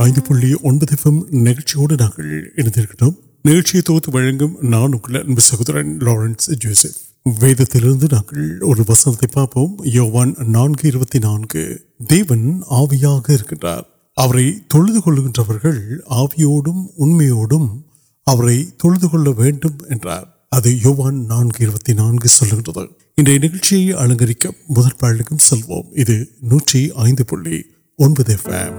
ஐந்து புள்ளி ஒன்பது எஃப்எம் நிகழ்ச்சியோடு நாங்கள் இணைந்திருக்கிறோம் நிகழ்ச்சியை தொகுத்து வழங்கும் நான் உங்கள் அன்பு சகோதரன் லாரன்ஸ் ஜோசப் வேதத்திலிருந்து நாங்கள் ஒரு வசனத்தை பார்ப்போம் யோவான் நான்கு இருபத்தி நான்கு தேவன் ஆவியாக இருக்கின்றார் அவரை தொழுது கொள்கின்றவர்கள் ஆவியோடும் உண்மையோடும் அவரை தொழுது கொள்ள வேண்டும் என்றார் அது யோவான் நான்கு இருபத்தி நான்கு சொல்லுகின்றது இன்றைய நிகழ்ச்சியை அலங்கரிக்க முதற்பாளுக்கும் செல்வோம் இது நூற்றி ஐந்து புள்ளி ஒன்பது எஃப்எம்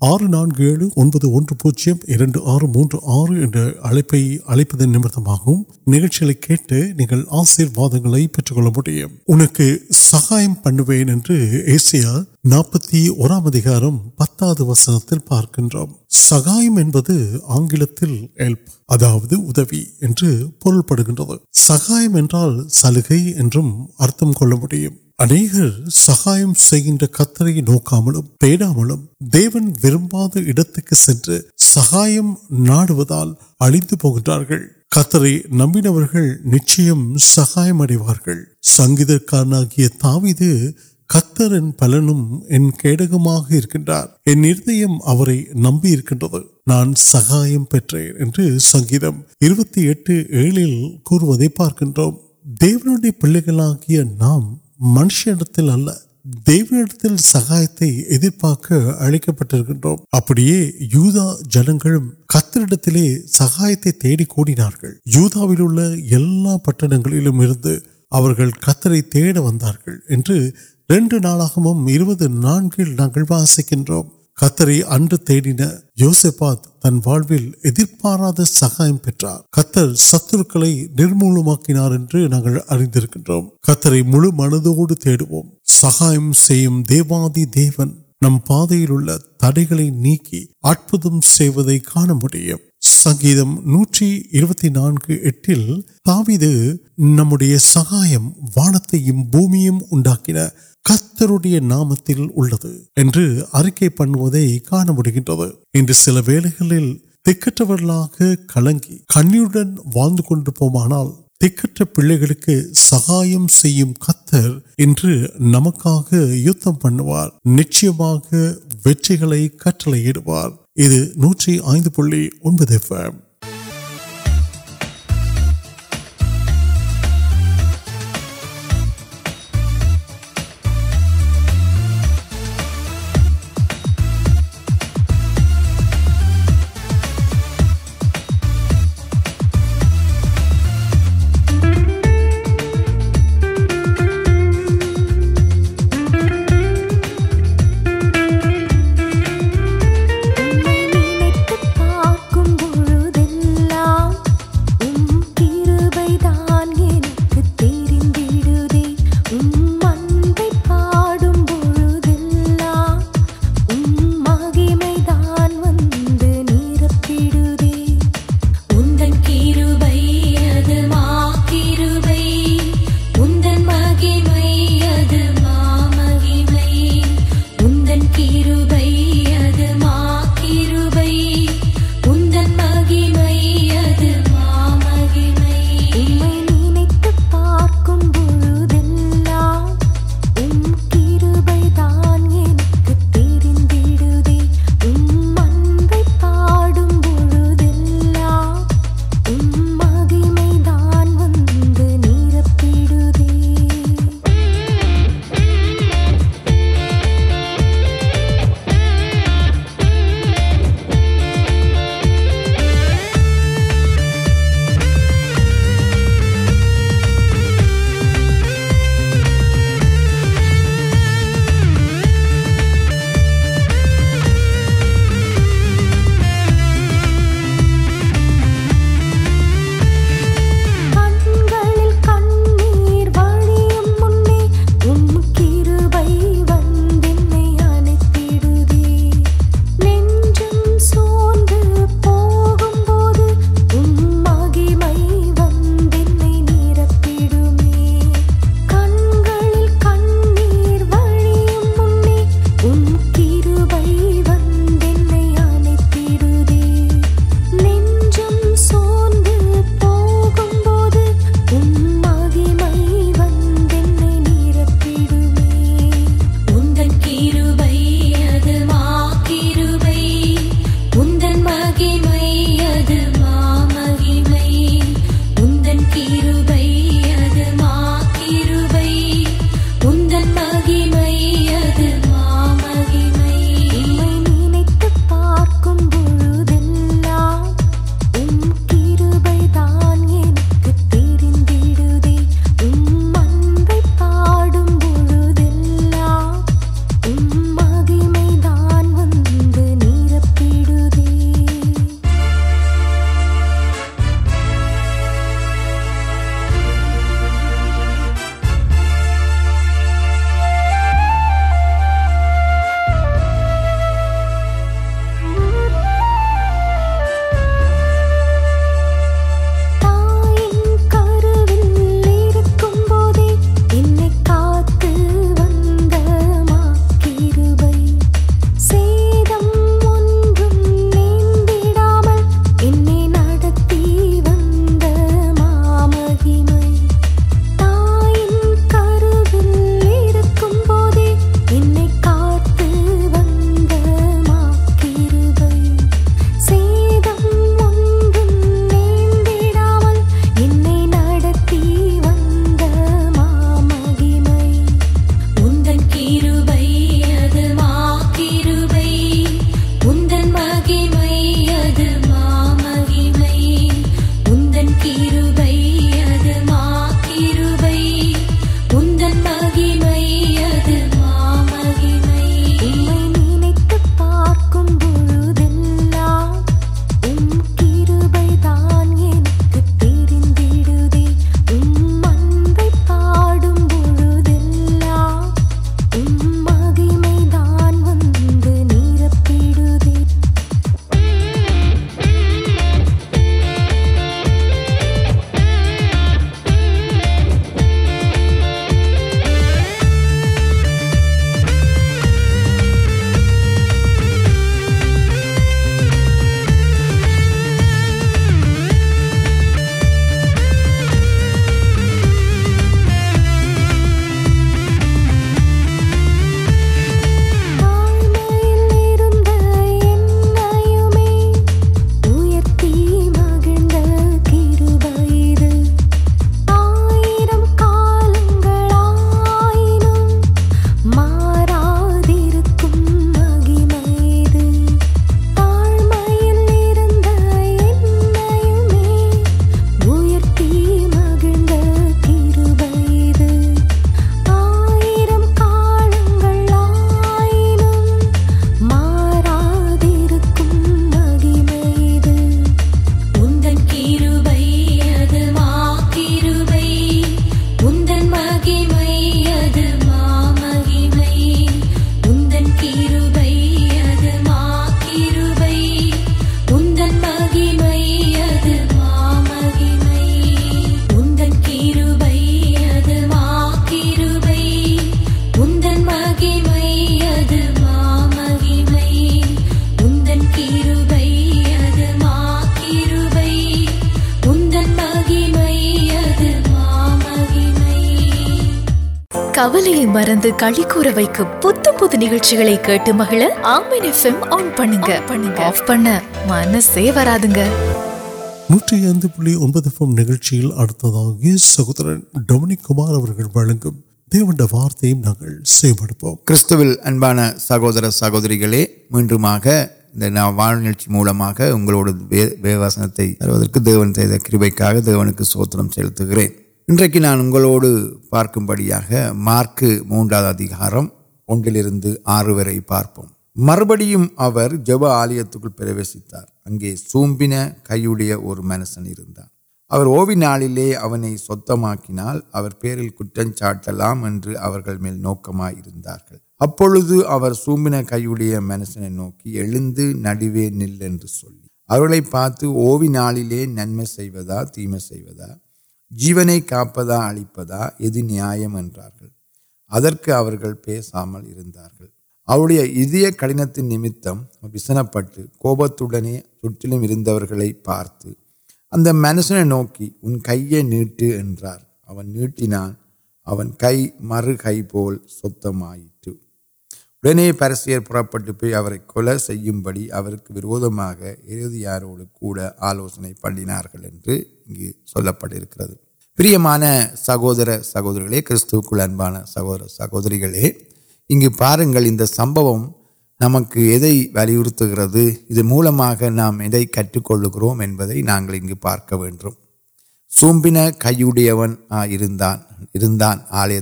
ஆறு நான்கு ஏழு ஒன்பது ஒன்று பூஜ்ஜியம் இரண்டு ஆறு மூன்று ஆறு என்ற அழைப்பை அழைப்பதன் நிமித்தமாகவும் நிகழ்ச்சிகளை கேட்டு நீங்கள் ஆசீர்வாதங்களை பெற்றுக்கொள்ள முடியும் உனக்கு சகாயம் பண்ணுவேன் என்று ஏசியா நாற்பத்தி ஓராம் அதிகாரம் பத்தாவது வசனத்தில் பார்க்கின்றோம் சகாயம் என்பது ஆங்கிலத்தில் ஹெல்ப் அதாவது உதவி என்று பொருள்படுகின்றது சகாயம் என்றால் சலுகை என்றும் அர்த்தம் கொள்ள முடியும் அநேகர் சகாயம் செய்கின்ற கத்தரை நோக்காமலும் தேடாமலும் தேவன் விரும்பாத இடத்துக்கு சென்று சகாயம் நாடுவதால் அழிந்து போகின்றார்கள் سہام دےواد دیو پہ تڑکی ادم کا سنگم نوکل نمبر سہایت وانت கத்தருடைய நாமத்தில் உள்ளது என்று அறிக்கை பண்ணுவதை காண முடிகின்றது இன்று சில வேளைகளில் திக்கற்றவர்களாக கலங்கி கண்ணீருடன் வாழ்ந்து கொண்டிருப்போமானால் திக்கற்ற பிள்ளைகளுக்கு சகாயம் வந்து களி கூற வைக்கும் புத்து புது நிகழ்ச்சிகளை கேட்டு மகள ஆமீன் எஃப்எம் ஆன் பண்ணுங்க பண்ணுங்க ஆஃப் பண்ண மனசே வராதுங்க நூற்றி ஐந்து புள்ளி ஒன்பது எஃப்எம் நிகழ்ச்சியில் அடுத்ததாக சகோதரன் டொமினிக் குமார் அவர்கள் வழங்கும் தேவண்ட வார்த்தையும் நாங்கள் செயல்படுப்போம் கிறிஸ்துவில் அன்பான சகோதர சகோதரிகளே மீண்டுமாக இந்த நான் வாழ் மூலமாக உங்களோட வே வேவாசனத்தை தருவதற்கு தேவன் செய்த கிருபைக்காக தேவனுக்கு சோத்திரம் செலுத்துகிறேன் نانگوڈ پارک بڑی مارک موٹا آر پارپن مربیت مل نوکار کئی منس نے نوک نو نو پہ نم تیم ஜீவனை காப்பதா அழிப்பதா எது நியாயம் என்றார்கள் அதற்கு அவர்கள் பேசாமல் இருந்தார்கள் அவருடைய இதய கடினத்தின் நிமித்தம் விசனப்பட்டு கோபத்துடனே சுற்றிலும் இருந்தவர்களை பார்த்து அந்த மனுஷனை நோக்கி உன் கையை நீட்டு என்றார் அவன் நீட்டினான் سہور سہوان سہو سہوار سب سے موقع نام کٹ گئی پارک وقت سوپن کئی آلیہ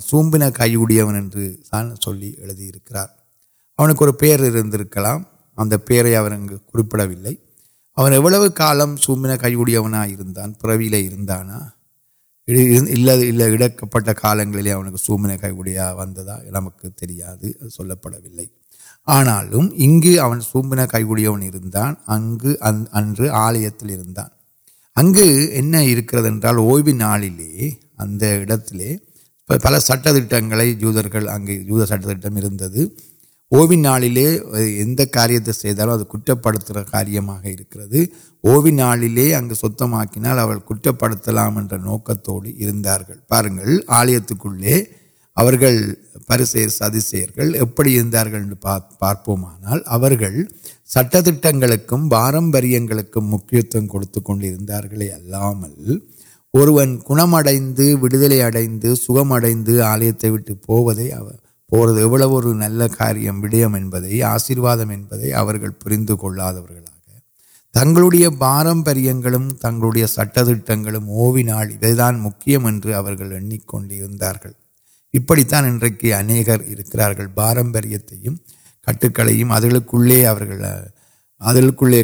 سوپن کئی اب پیری کھپلے اور سوبین کئی اڑگلے سوبین کئی واقعے آنا سوبن کئی اگ آلیہ اگلے نال اگر پل سٹ تک جود جٹتی اوین نال کار اب پاری نال اے سک پڑام نوکت آلیہ پریس سدش پا پارپان سٹتی پارمر مکھیتوں کو لوگ اڑم آلیہ اور نل کار پہ آشیوادم تین پارمرگ تنڈیا سٹتیم کوپڑت ان پارپریت کٹکیم ادھک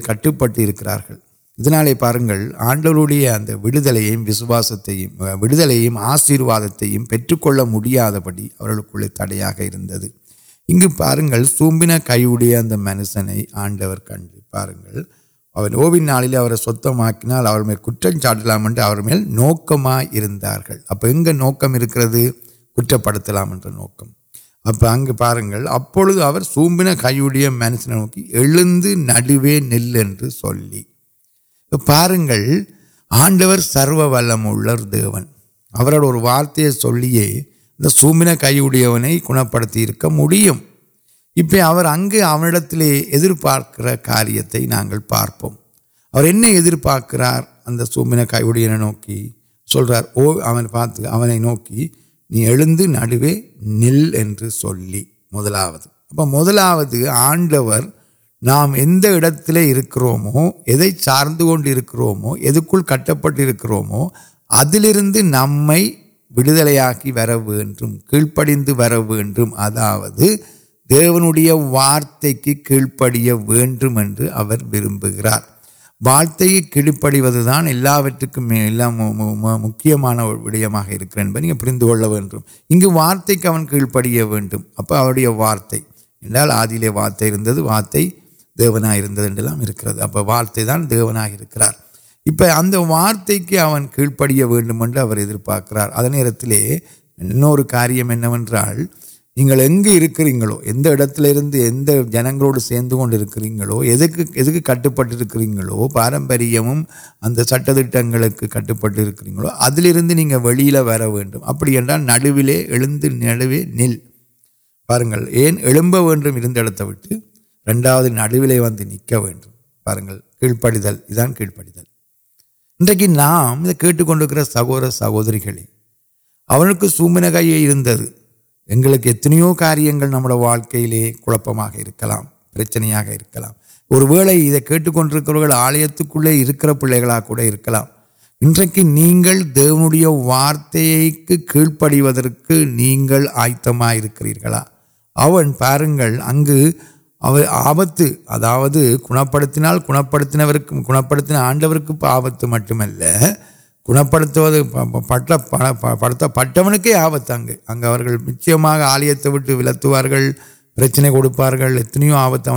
کٹ پڑکار اہنا پاروں آنڈر ادھر ویدل وسواس آشیواد تڑیاد ان سوبھنے کئی منسنے آڈر کن پارے ستنا کچھ لے میم نوکم اب یہ نوکم کرلے چلے پاڈر سرو ولر دیون عرو ورارت چلے سومین کئی گھن پڑے ادر پارک کاریہ پارپم اور پکرو کئی نوکی سل پوکی نہیںل مدلا اب مدلوت آڈر نام تے کروم یہ سارے کو کٹ پہ ادلے نمائل آکی ویڑ پڑو وار کی کی پڑے وار وارت کیپڑیوان مہا انارے کی پڑے وارت آدلے وارت وارت دیونا اب وارتدان دیونا کرارتکے کیڑپی ویمنٹ ادے انارمال نہیں کروتر جنگ سیونک کٹ پٹو پارمپریم اگر سٹتی کٹ پٹ گو ادلے نہیں ویٹ ابھی ںہ نلب ویٹ رنڈا ناولہ واقع کیت سہویاں نوکے پرچنیاں اور آلیہ پہ نہیں دیوی وارت کی پڑوک آئی آپتنا گھن پڑتی گھپ پڑتی آنڈر کے آپت مٹم گڑ پٹکے آپت نچھمیا آلیہ ولتوار پرچنے کو تنوہ آپت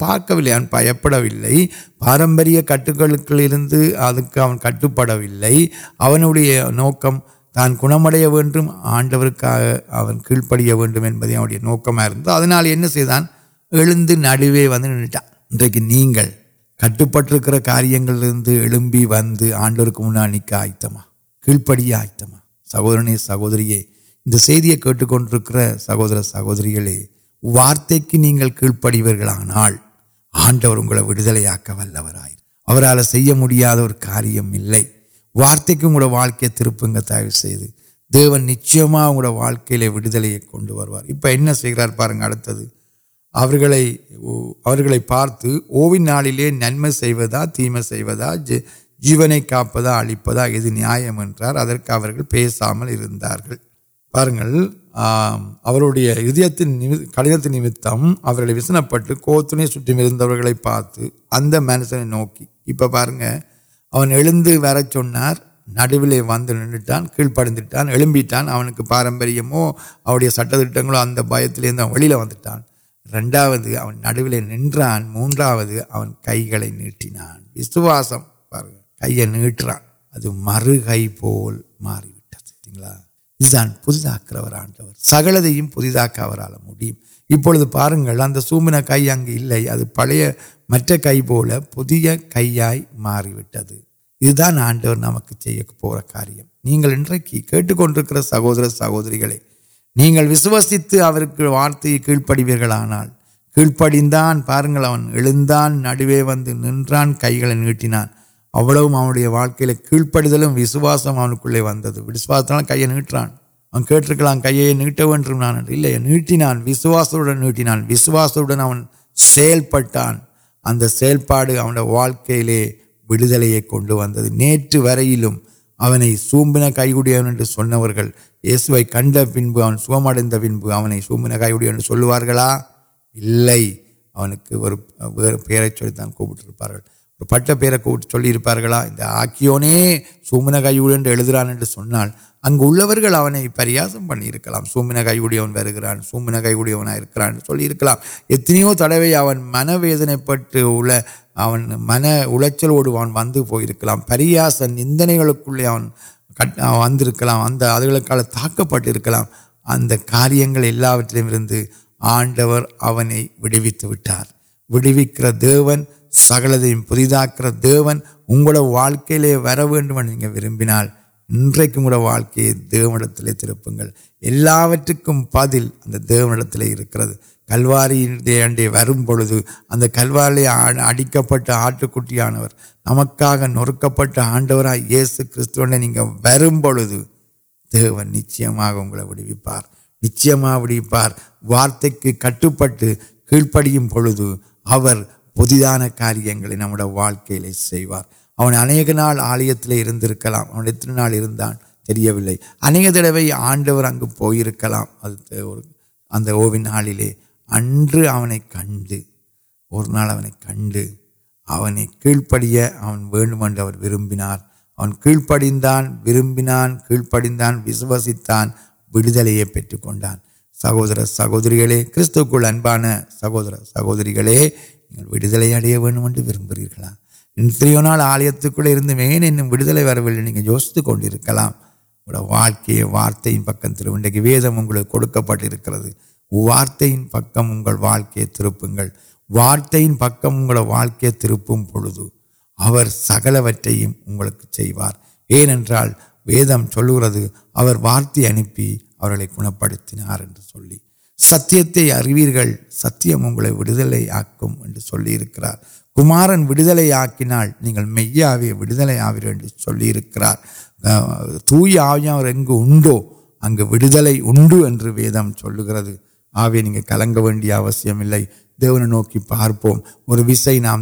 پارک وی پارم کٹکل ادا کے کٹ پڑے نوکم تان گڑھ آڈوکی نوکمر ادنا اوند نو وٹا انٹ پٹکل وی آڈر کے منٹ آئت کی پڑی آئت سہوری سہوری کٹک سہور سہورگ وارتکڑان آنڈر اگلے آکور آئی میڈیا اور کاریہم وارت کی واقع ترپی نچ واقعی کنوار ابتد அவர்களை அவர்களை பார்த்து ஓவின் நாளிலே நன்மை செய்வதா தீமை செய்வதா ஜி- ஜீவனை காப்பதா அழிப்பதா எது நியாயம் என்றார் அதற்கு அவர்கள் பேசாமல் இருந்தார்கள் பாருங்கள் ஆம், அவருடைய இதயத்தின் நிமி கடினத்தின் நிமித்தம் அவர்களை விசனப்பட்டு கோத்துணை சுற்றி இருந்தவர்களை பார்த்து அந்த மனுஷனை நோக்கி نوٹان پارن سوم کئی اگلے پچھلے ماری کاریہ کنکر سہور سہو نہیںرک وارت کیوان کیڑپڑان پارنگن نو وان کئی نان کیڑ پڑھوں وسواسم کو کئی نٹانک یٹیناسٹان واقع لیے دیکھو نرل அவனை சூம்பின கைகுடியவன் என்று சொன்னவர்கள் இயேசுவை கண்ட பின்பு அவன் சுகமடைந்த اگنے پریہسم پڑھا سو مائکران سو مائک اتنا تڑوی من وینے پیٹن من الچلوڑک پریاس نکلے ونکل تاکہ اگر کاریہ آڈر اے وار وکن سکل پریتا اگ و ان کے دیوت پہلے کلوار پٹکان نمک ن پوڈو کچھ ووچ ویپر نچار وارت کی کٹ پی کڑھے پوسران کاریہ ناوار اینک نا آلیہ اینک دڑ آڈر پویرکا اِن کن کن کی پڑان وان کیڑ پڑوسی پیٹ کون سہور سہورگلے کنبان سہور سہولی اڑیا ترونا آلیہ ویج یوز کرارت پکوکی ویدم کھوک پہ وارتنگ پکم واقع ترپن وارت یا پکم ان سکل ایدم چل گرد وارت گھن پڑ ستیہ ارو ست آپ کمارن آک میڈل آگے چل توئنگ اگلے اٹھو سر آئی کل گنیام دیونے نوک پارپور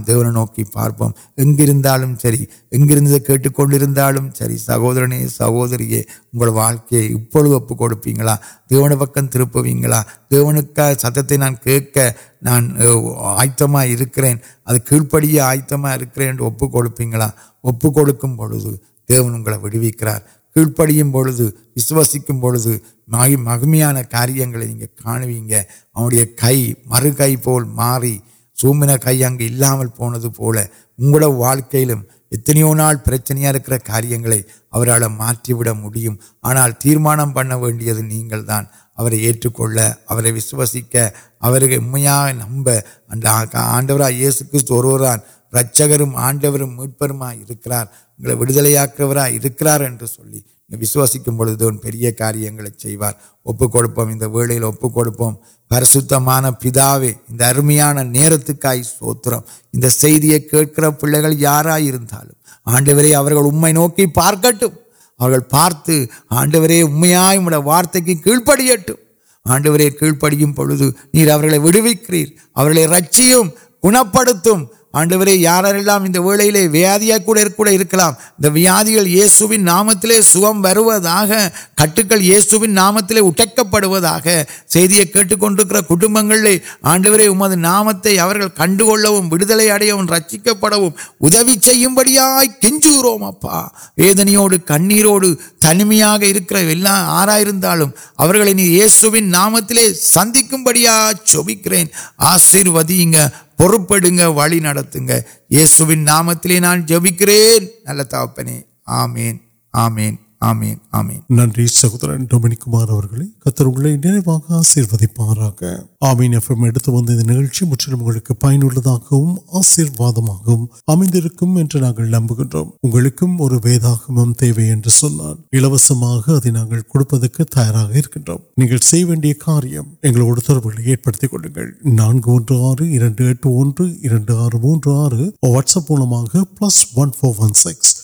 دیونے نوک پارپم اگی اگند کنندوں سر سہورنی سہوری اگر واقع ابو کڑپی دیو پکم ترپی کا ستک نان آرن کڑی آیت کڑپی اپو دیوکر کی پڑھے بوس مہی مہمیا کاریہ کا کئی مرکل ماری سومین کئی اگیں پونا پولی واڑک اتنا پرچنیا کاریہ آنا تیمان پڑو دانکر وسکے امیا نمب ا آڈر یہ سارچکر آڈو مرمکار پہلے یارال آنڈر نوکی پارکٹ پارت آنڈور وارت کی کیڑ پڑھوں آنڈو کڑھے ویوکری رچ پڑھنے آن یار وی ویاد یہ نام تیم کٹکل یہ سام تے اٹک پڑو کنک آن نام کنکل اڑیا پڑمپڑ تنیمیا آرا یہ سنت سندا چوبکر آشی نام جبکر نل تاپے آمین آمین آمین آمین ننری سہورن ڈومینکمار کتر آشیرواد آمین ایف ایم نکچی مجھے پہنوں آشیرواد نمبر اور ویداگم تیوسمک تیار کاریہ نانگل آٹھ آر آر واٹس موجود plus one four one six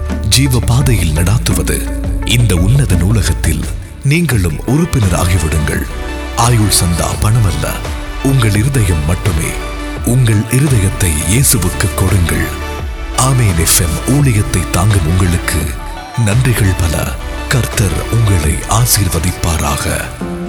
Jio پایا نڑا نوکل نہیں پیل سندا پندم مٹم ہردوک آمین اویت تا کہ نند کرتر اگلے آشیوار